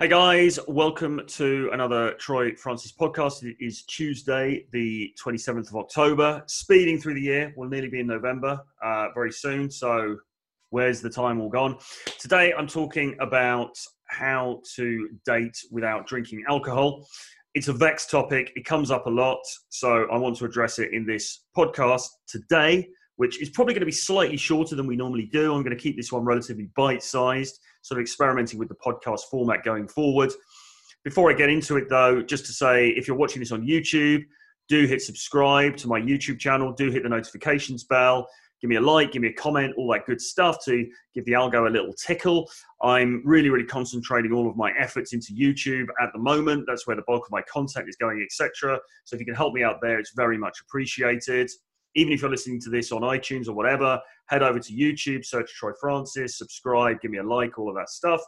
Hey guys, welcome to another Troy Francis podcast. It is Tuesday, the 27th of October. Speeding through the year, we'll nearly be in November uh, very soon. So, where's the time all gone? Today, I'm talking about how to date without drinking alcohol. It's a vexed topic, it comes up a lot. So, I want to address it in this podcast today, which is probably going to be slightly shorter than we normally do. I'm going to keep this one relatively bite sized sort of experimenting with the podcast format going forward. Before I get into it, though, just to say if you're watching this on YouTube, do hit subscribe to my YouTube channel, do hit the notifications bell, give me a like, give me a comment, all that good stuff to give the algo a little tickle. I'm really, really concentrating all of my efforts into YouTube at the moment. That's where the bulk of my content is going, etc. So if you can help me out there, it's very much appreciated even if you're listening to this on iTunes or whatever, head over to YouTube, search Troy Francis, subscribe, give me a like, all of that stuff.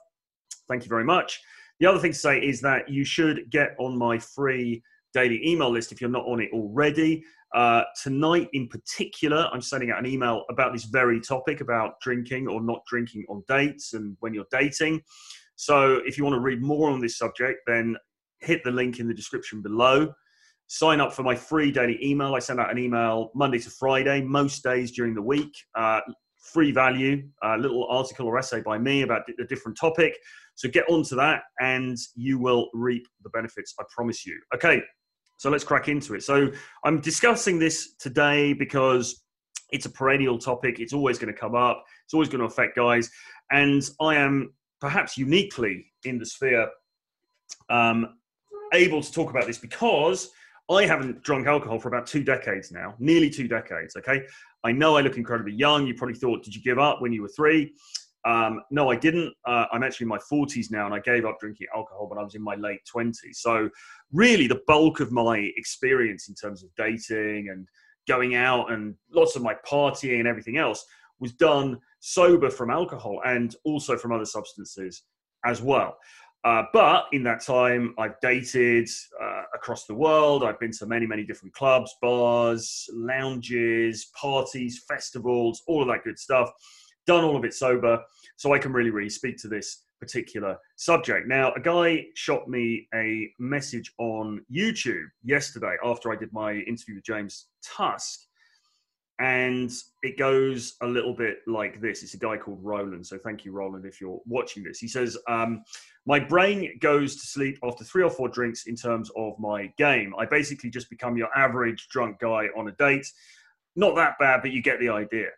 Thank you very much. The other thing to say is that you should get on my free daily email list if you're not on it already. Uh, tonight, in particular, I'm sending out an email about this very topic about drinking or not drinking on dates and when you're dating. So, if you want to read more on this subject, then hit the link in the description below sign up for my free daily email. I send out an email Monday to Friday, most days during the week. Uh, free value, a little article or essay by me about a different topic. So get onto that and you will reap the benefits, I promise you. Okay, so let's crack into it. So I'm discussing this today because it's a perennial topic. It's always going to come up, it's always going to affect guys. And I am perhaps uniquely in the sphere um, able to talk about this because I haven't drunk alcohol for about two decades now, nearly two decades. Okay. I know I look incredibly young. You probably thought, did you give up when you were three? Um, no, I didn't. Uh, I'm actually in my 40s now, and I gave up drinking alcohol when I was in my late 20s. So, really, the bulk of my experience in terms of dating and going out and lots of my partying and everything else was done sober from alcohol and also from other substances as well. Uh, but in that time, I've dated uh, across the world. I've been to many, many different clubs, bars, lounges, parties, festivals, all of that good stuff. Done all of it sober, so I can really, really speak to this particular subject. Now, a guy shot me a message on YouTube yesterday after I did my interview with James Tusk and it goes a little bit like this. It's a guy called Roland. So thank you, Roland, if you're watching this. He says, um, My brain goes to sleep after three or four drinks in terms of my game. I basically just become your average drunk guy on a date. Not that bad, but you get the idea.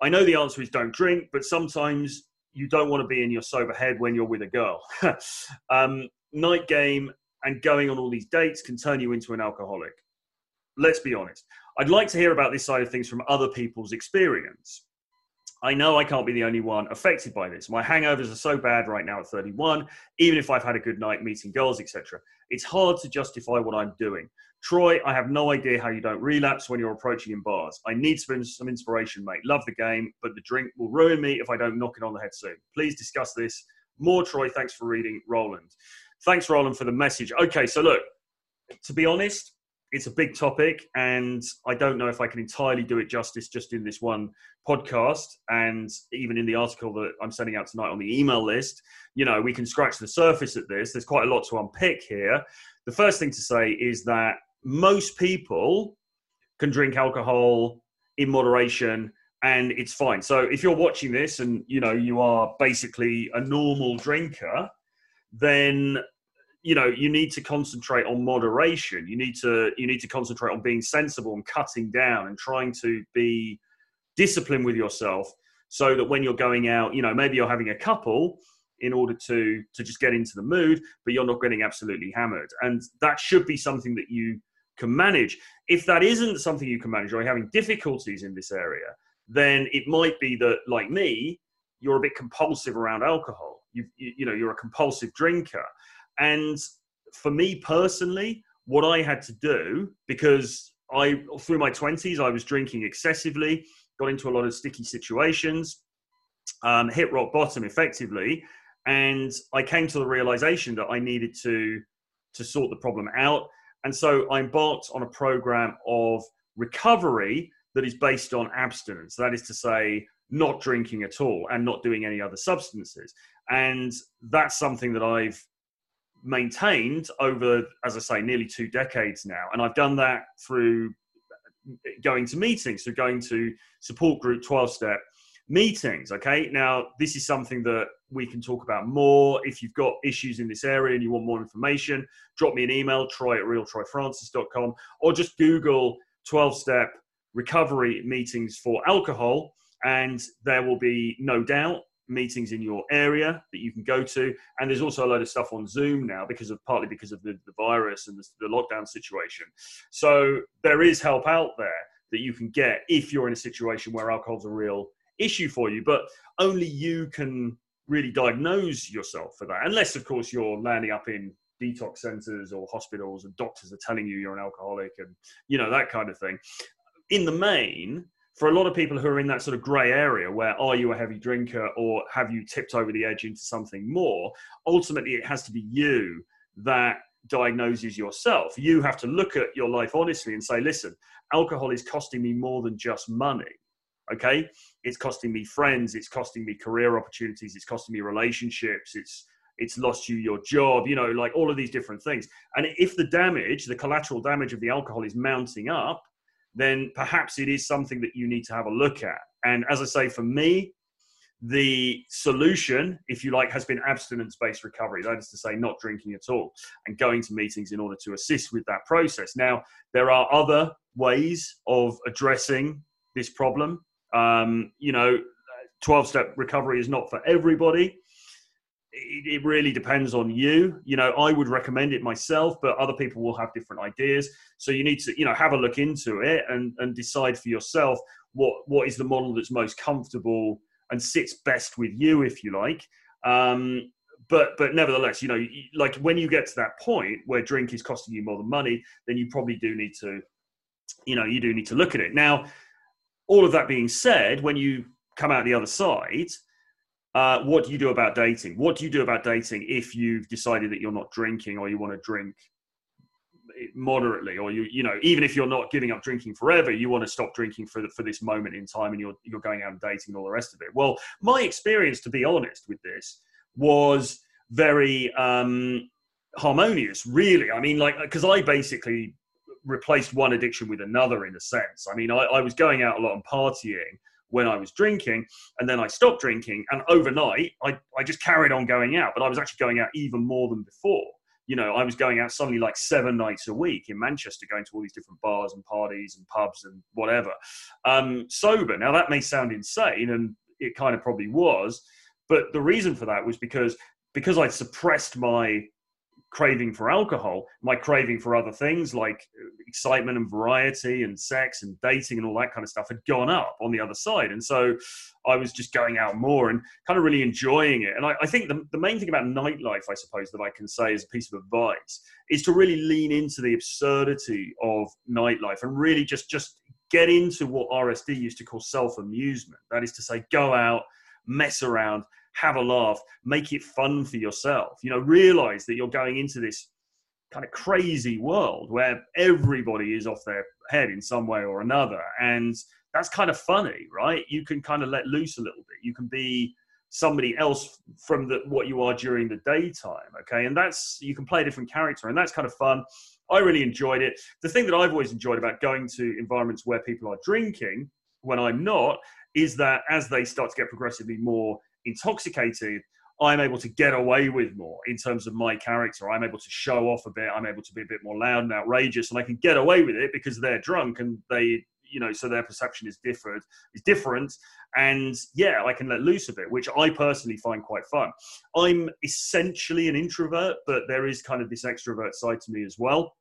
I know the answer is don't drink, but sometimes you don't want to be in your sober head when you're with a girl. um, night game and going on all these dates can turn you into an alcoholic. Let's be honest. I'd like to hear about this side of things from other people's experience. I know I can't be the only one affected by this. My hangovers are so bad right now at 31, even if I've had a good night meeting girls, etc. It's hard to justify what I'm doing. Troy, I have no idea how you don't relapse when you're approaching in bars. I need some, inspiration, mate. Love the game, but the drink will ruin me if I don't knock it on the head soon. Please discuss this. More, Troy. Thanks for reading, Roland. Thanks, Roland, for the message. Okay, so look, to be honest, it's a big topic, and I don't know if I can entirely do it justice just in this one podcast. And even in the article that I'm sending out tonight on the email list, you know, we can scratch the surface at this. There's quite a lot to unpick here. The first thing to say is that most people can drink alcohol in moderation and it's fine. So if you're watching this and you know you are basically a normal drinker, then you know you need to concentrate on moderation. You need to you need to concentrate on being sensible and cutting down and trying to be disciplined with yourself so that when you're going out you know maybe you're having a couple in order to to just get into the mood but you're not getting absolutely hammered. And that should be something that you can manage. If that isn't something you can manage or you're having difficulties in this area then it might be that like me you're a bit compulsive around alcohol. You you know you're a compulsive drinker and for me personally, what I had to do, because I, through my 20s, I was drinking excessively, got into a lot of sticky situations, um, hit rock bottom effectively. And I came to the realization that I needed to, to sort the problem out. And so I embarked on a program of recovery that is based on abstinence. That is to say, not drinking at all and not doing any other substances. And that's something that I've maintained over, as I say, nearly two decades now. And I've done that through going to meetings, through going to support group 12 step meetings. Okay. Now, this is something that we can talk about more. If you've got issues in this area and you want more information, drop me an email, troy at realtroyfrancis.com, or just Google 12 step recovery meetings for alcohol. And there will be no doubt meetings in your area that you can go to. And there's also a load of stuff on Zoom now because of partly because of the, the virus and the, the lockdown situation. So there is help out there that you can get if you're in a situation where alcohol's a real issue for you, but only you can really diagnose yourself for that. Unless, of course, you're landing up in detox centers or hospitals and doctors are telling you you're an alcoholic and, you know, that kind of thing. In the main, for a lot of people who are in that sort of grey area where are you a heavy drinker or have you tipped over the edge into something more, ultimately it has to be you that diagnoses yourself. You have to look at your life honestly and say, listen, alcohol is costing me more than just money. Okay. It's costing me friends. It's costing me career opportunities. It's costing me relationships. It's, it's lost you your job, you know, like all of these different things. And if the damage, the collateral damage of the alcohol is mounting up, then perhaps it is something that you need to have a look at. And as I say, for me, the solution, if you like, has been abstinence based recovery. That is to say, not drinking at all and going to meetings in order to assist with that process. Now, there are other ways of addressing this problem. Um, you know, 12 step recovery is not for everybody it, really depends on you. You know, I would recommend it myself, but other people will have different ideas. So you need to, you know, have a look into it and, and decide for yourself what what is the model that's most comfortable and sits best with you, if you like. Um, but but nevertheless, you know, like when you get to that point where drink is costing you more than money, then you probably do need to, you know, you do need to look at it. Now, all of that being said, when you come out the other side, uh, what do you do about dating? What do you do about dating if you've decided that you're not drinking or you want to drink moderately, or you you know even if you're not giving up drinking forever, you want to stop drinking for the, for this moment in time, and you're you're going out and dating and all the rest of it. Well, my experience, to be honest with this, was very um, harmonious. Really, I mean, like because I basically replaced one addiction with another in a sense. I mean, I, I was going out a lot and partying when I was drinking. And then I stopped drinking. And overnight, I, I just carried on going out, but I was actually going out even more than before. You know, I was going out suddenly like seven nights a week in Manchester, going to all these different bars and parties and pubs and whatever. Um, sober. Now, that may sound insane, and it kind of probably was. But the reason for that was because because I'd suppressed my craving for alcohol, my craving for other things like excitement and variety and sex and dating and all that kind of stuff had gone up on the other side. And so I was just going out more and kind of really enjoying it. And I, I think the, the main thing about nightlife, I suppose, that I can say as a piece of advice is to really lean into the absurdity of nightlife and really just, just get into what RSD used to call self amusement. That is to say, go out, mess around, have a laugh, make it fun for yourself. You know, realize that you're going into this kind of crazy world where everybody is off their head in some way or another. And that's kind of funny, right? You can kind of let loose a little bit. You can be somebody else from the, what you are during the daytime, okay? And that's, you can play a different character, and that's kind of fun. I really enjoyed it. The thing that I've always enjoyed about going to environments where people are drinking when I'm not is that as they start to get progressively more intoxicated, I'm able to get away with more in terms of my character. I'm able to show off a bit. I'm able to be a bit more loud and outrageous, and I can get away with it because they're drunk and they, you know, so their perception is different. Is different, and yeah, I can let loose a bit, which I personally find quite fun. I'm essentially an introvert, but there is kind of this extrovert side to me as well,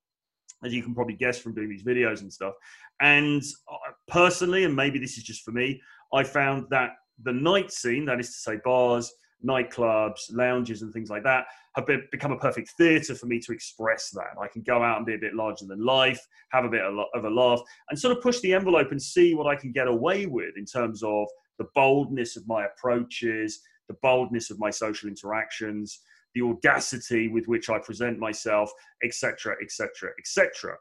as you can probably guess from doing these videos and stuff. And uh, personally, and maybe this is just for me, I found that the night scene, that is to say, bars, nightclubs, lounges, and things like that, have been, become a perfect theatre for me to express that. I can go out and be a bit larger than life, have a bit of a laugh, and sort of push the envelope and see what I can get away with in terms of the boldness of my approaches, the boldness of my social interactions, the audacity with which I present myself, etc., etc., etc.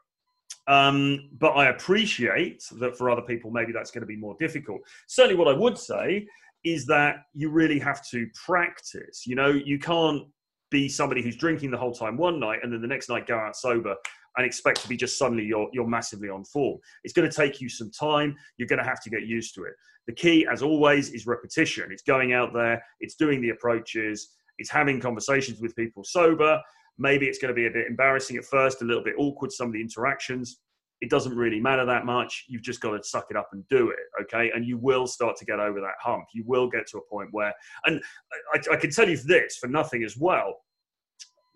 Um, but I appreciate that for other people, maybe that's going to be more difficult. Certainly, what I would say is that you really have to practice. You know, you can't be somebody who's drinking the whole time one night and then the next night go out sober and expect to be just suddenly you're, you're massively on form. It's going to take you some time. You're going to have to get used to it. The key, as always, is repetition. It's going out there, it's doing the approaches, it's having conversations with people sober. Maybe it's going to be a bit embarrassing at first, a little bit awkward, some of the interactions. It doesn't really matter that much. You've just got to suck it up and do it, okay? And you will start to get over that hump. You will get to a point where, and I, I can tell you this for nothing as well,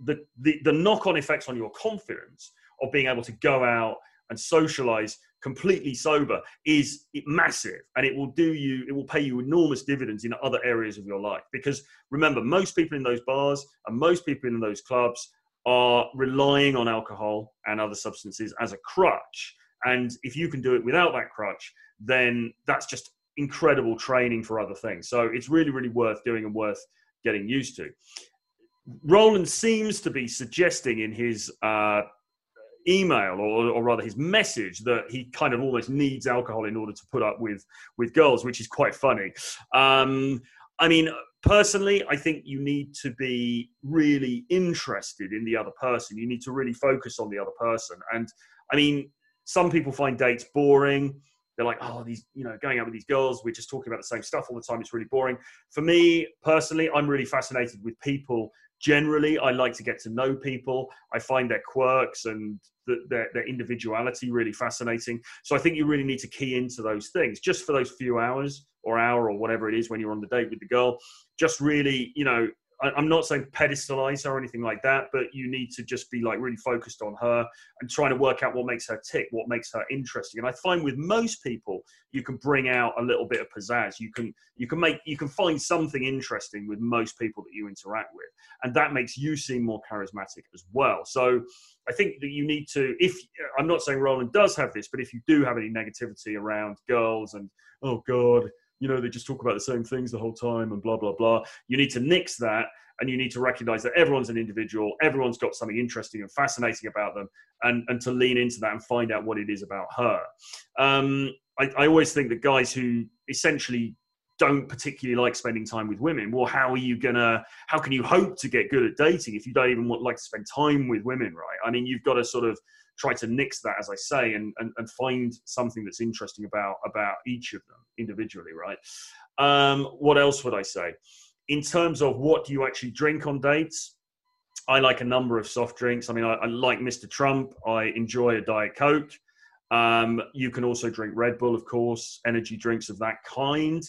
the, the, the knock on effects on your confidence of being able to go out and socialize completely sober is massive and it will do you it will pay you enormous dividends in other areas of your life. Because remember most people in those bars and most people in those clubs are relying on alcohol and other substances as a crutch. And if you can do it without that crutch then that's just incredible training for other things. So it's really really worth doing and worth getting used to. Roland seems to be suggesting in his uh, email or, or rather his message that he kind of almost needs alcohol in order to put up with with girls which is quite funny. Um, i mean personally i think you need to be really interested in the other person. You need to really focus on the other person. And i mean some people find dates boring. They're like oh these you know going out with these girls we're just talking about the same stuff all the time it's really boring. For me personally i'm really fascinated with people generally i like to get to know people. I find their quirks and the, their, their individuality really fascinating. So i think you really need to key into those things. Just for those few hours or hour or whatever it is when you're on the date with the girl just really you know I'm not saying pedestalize her or anything like that, but you need to just be like really focused on her and trying to work out what makes her tick, what makes her interesting. And I find with most people, you can bring out a little bit of pizzazz. You can you can make you can find something interesting with most people that you interact with, and that makes you seem more charismatic as well. So I think that you need to. If I'm not saying Roland does have this, but if you do have any negativity around girls and oh god you know, they just talk about the same things the whole time and blah, blah, blah. You need to nix that and you need to recognize that everyone's an individual, everyone's got something interesting and fascinating about them, and, and to lean into that and find out what it is about her. Um, I, I always think that guys who essentially don't particularly like spending time with women well how are you gonna how can you hope to get good at dating if you don't even want like to spend time with women right i mean you've got to sort of try to nix that, as I say, and, and, and find something that's interesting about about each of them individually, right? Um, what else would I say? In terms of what do you actually drink on dates, I like a number of soft drinks. I mean, I, I like Mr. Trump. I enjoy a Diet Coke. Um, you can also drink Red Bull, of course, energy drinks of that kind.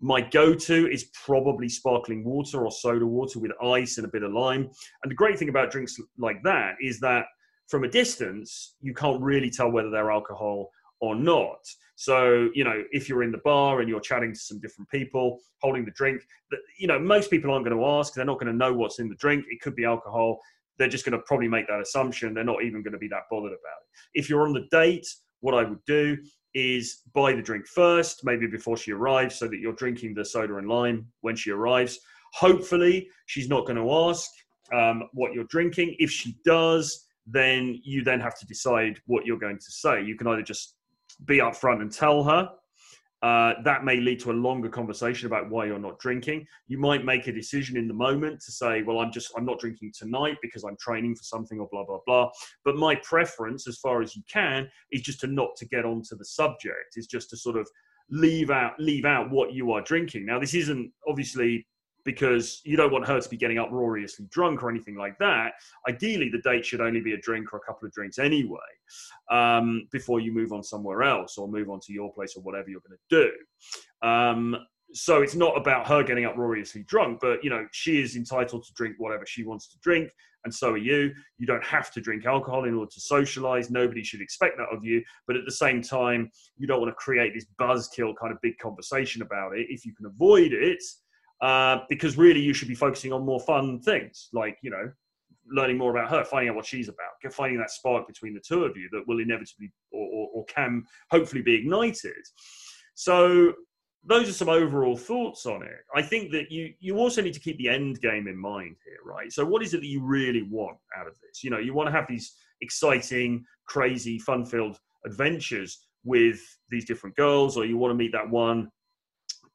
My go to is probably sparkling water or soda water with ice and a bit of lime. And the great thing about drinks like that is that from a distance, you can't really tell whether they're alcohol or not. So, you know, if you're in the bar and you're chatting to some different people, holding the drink, you know, most people aren't going to ask. They're not going to know what's in the drink. It could be alcohol. They're just going to probably make that assumption. They're not even going to be that bothered about it. If you're on the date, what I would do is buy the drink first, maybe before she arrives, so that you're drinking the soda and lime when she arrives. Hopefully, she's not going to ask um, what you're drinking. If she does, then you then have to decide what you're going to say. You can either just be upfront and tell her. Uh, that may lead to a longer conversation about why you're not drinking. You might make a decision in the moment to say, "Well, I'm just I'm not drinking tonight because I'm training for something," or blah blah blah. But my preference, as far as you can, is just to not to get onto the subject. Is just to sort of leave out leave out what you are drinking. Now, this isn't obviously because you don't want her to be getting uproariously drunk or anything like that. Ideally, the date should only be a drink or a couple of drinks anyway um, before you move on somewhere else or move on to your place or whatever you're going to do. Um, so it's not about her getting uproariously drunk, but you know she is entitled to drink whatever she wants to drink, and so are you. You don't have to drink alcohol in order to socialize. Nobody should expect that of you, but at the same time, you don't want to create this buzzkill kind of big conversation about it. If you can avoid it, uh, because really you should be focusing on more fun things like you know learning more about her finding out what she's about finding that spark between the two of you that will inevitably or, or, or can hopefully be ignited. So those are some overall thoughts on it. I think that you you also need to keep the end game in mind here right? So what is it that you really want out of this? You know you want to have these exciting crazy fun filled adventures with these different girls or you want to meet that one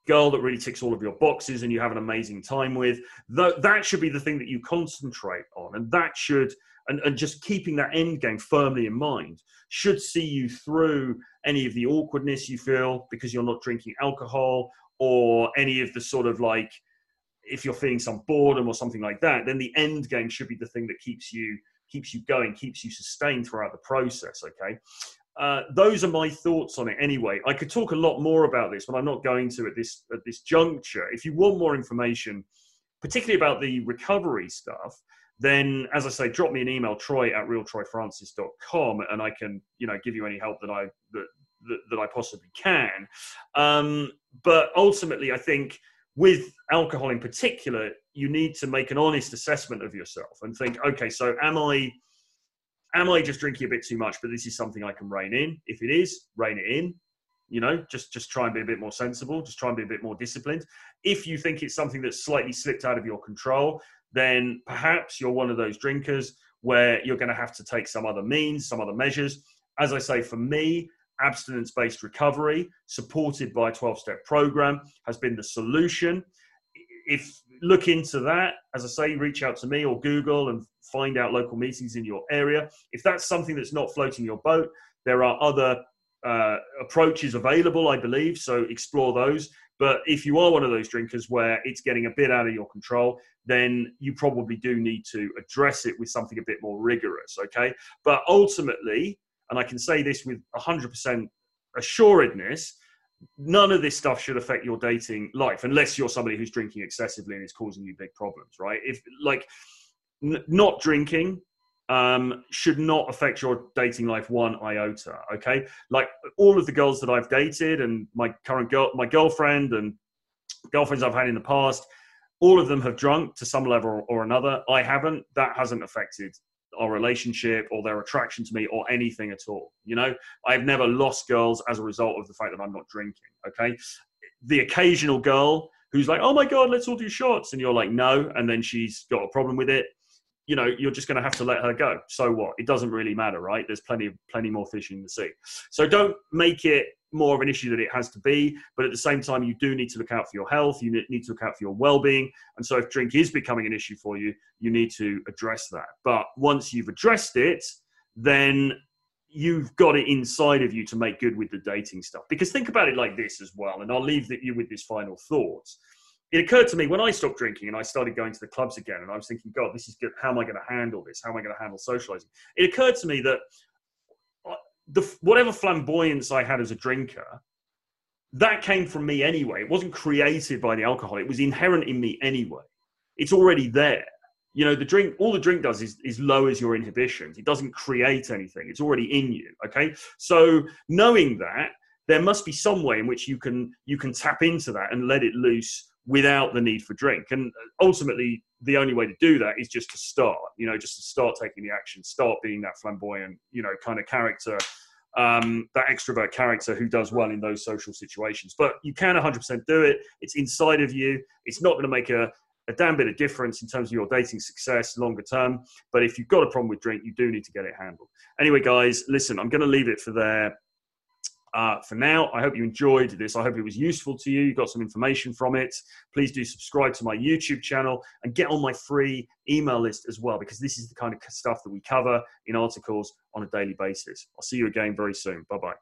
girl that really ticks all of your boxes and you have an amazing time with. That should be the thing that you concentrate on. And that should, and, and just keeping that end game firmly in mind, should see you through any of the awkwardness you feel because you're not drinking alcohol or any of the sort of like, if you're feeling some boredom or something like that, then the end game should be the thing that keeps you keeps you going, keeps you sustained throughout the process. Okay, uh, those are my thoughts on it. Anyway, I could talk a lot more about this, but I'm not going to at this at this juncture. If you want more information, particularly about the recovery stuff, then as I say, drop me an email, Troy at realtroyfrancis.com, and I can you know give you any help that I that that, that I possibly can. Um, but ultimately, I think with alcohol in particular, you need to make an honest assessment of yourself and think, okay, so am I am I just drinking a bit too much? But this is something I can rein in. If it is, rein it in. You know, just just try and be a bit more sensible. Just try and be a bit more disciplined. If you think it's something that's slightly slipped out of your control, then perhaps you're one of those drinkers where you're going to have to take some other means, some other measures. As I say, for me, abstinence based recovery, supported by a 12 step program, has been the solution. If look into that, as I say, reach out to me or Google and find out local meetings in your area. If that's something that's not floating your boat, there are other uh, approaches available, I believe. So explore those. But if you are one of those drinkers where it's getting a bit out of your control, then you probably do need to address it with something a bit more rigorous. Okay. But ultimately, and I can say this with 100% assuredness, none of this stuff should affect your dating life unless you're somebody who's drinking excessively and it's causing you big problems, right? If like n- not drinking um, should not affect your dating life one iota. Okay, like all of the girls that I've dated and my current girl, my girlfriend and girlfriends I've had in the past, all of them have drunk to some level or another. I haven't. That hasn't affected our relationship or their attraction to me or anything at all. You know, I've never lost girls as a result of the fact that I'm not drinking. Okay. The occasional girl who's like, oh my God, let's all do shots. And you're like, no. And then she's got a problem with it. You know, you're just going to have to let her go. So what? It doesn't really matter, right? There's plenty of plenty more fish in the sea. So don't make it more of an issue than it has to be. But at the same time, you do need to look out for your health. You need to look out for your well-being. And so, if drink is becoming an issue for you, you need to address that. But once you've addressed it, then you've got it inside of you to make good with the dating stuff. Because think about it like this as well, and I'll leave you with this final thought. It occurred to me when I stopped drinking and I started going to the clubs again, and I was thinking, God, this is good. How am I going to handle this? How am I going to handle socializing? It occurred to me that uh, the whatever flamboyance I had as a drinker, that came from me anyway. It wasn't created by the alcohol. It was inherent in me anyway. It's already there. You know, the drink, all the drink does is, is lowers your inhibitions. It doesn't create anything. It's already in you. Okay. So knowing that, there must be some way in which you can you can tap into that and let it loose without the need for drink. And ultimately, the only way to do that is just to start, you know, just to start taking the action, start being that flamboyant, you know, kind of character, um, that extrovert character who does well in those social situations. But you can 100% do it. It's inside of you. It's not going to make a, a damn bit of difference in terms of your dating success longer term. But if you've got a problem with drink, you do need to get it handled. Anyway, guys, listen, I'm going to leave it for there uh, for now, I hope you enjoyed this. I hope it was useful to you. You got some information from it. Please do subscribe to my YouTube channel and get on my free email list as well, because this is the kind of stuff that we cover in articles on a daily basis. I'll see you again very soon. Bye bye.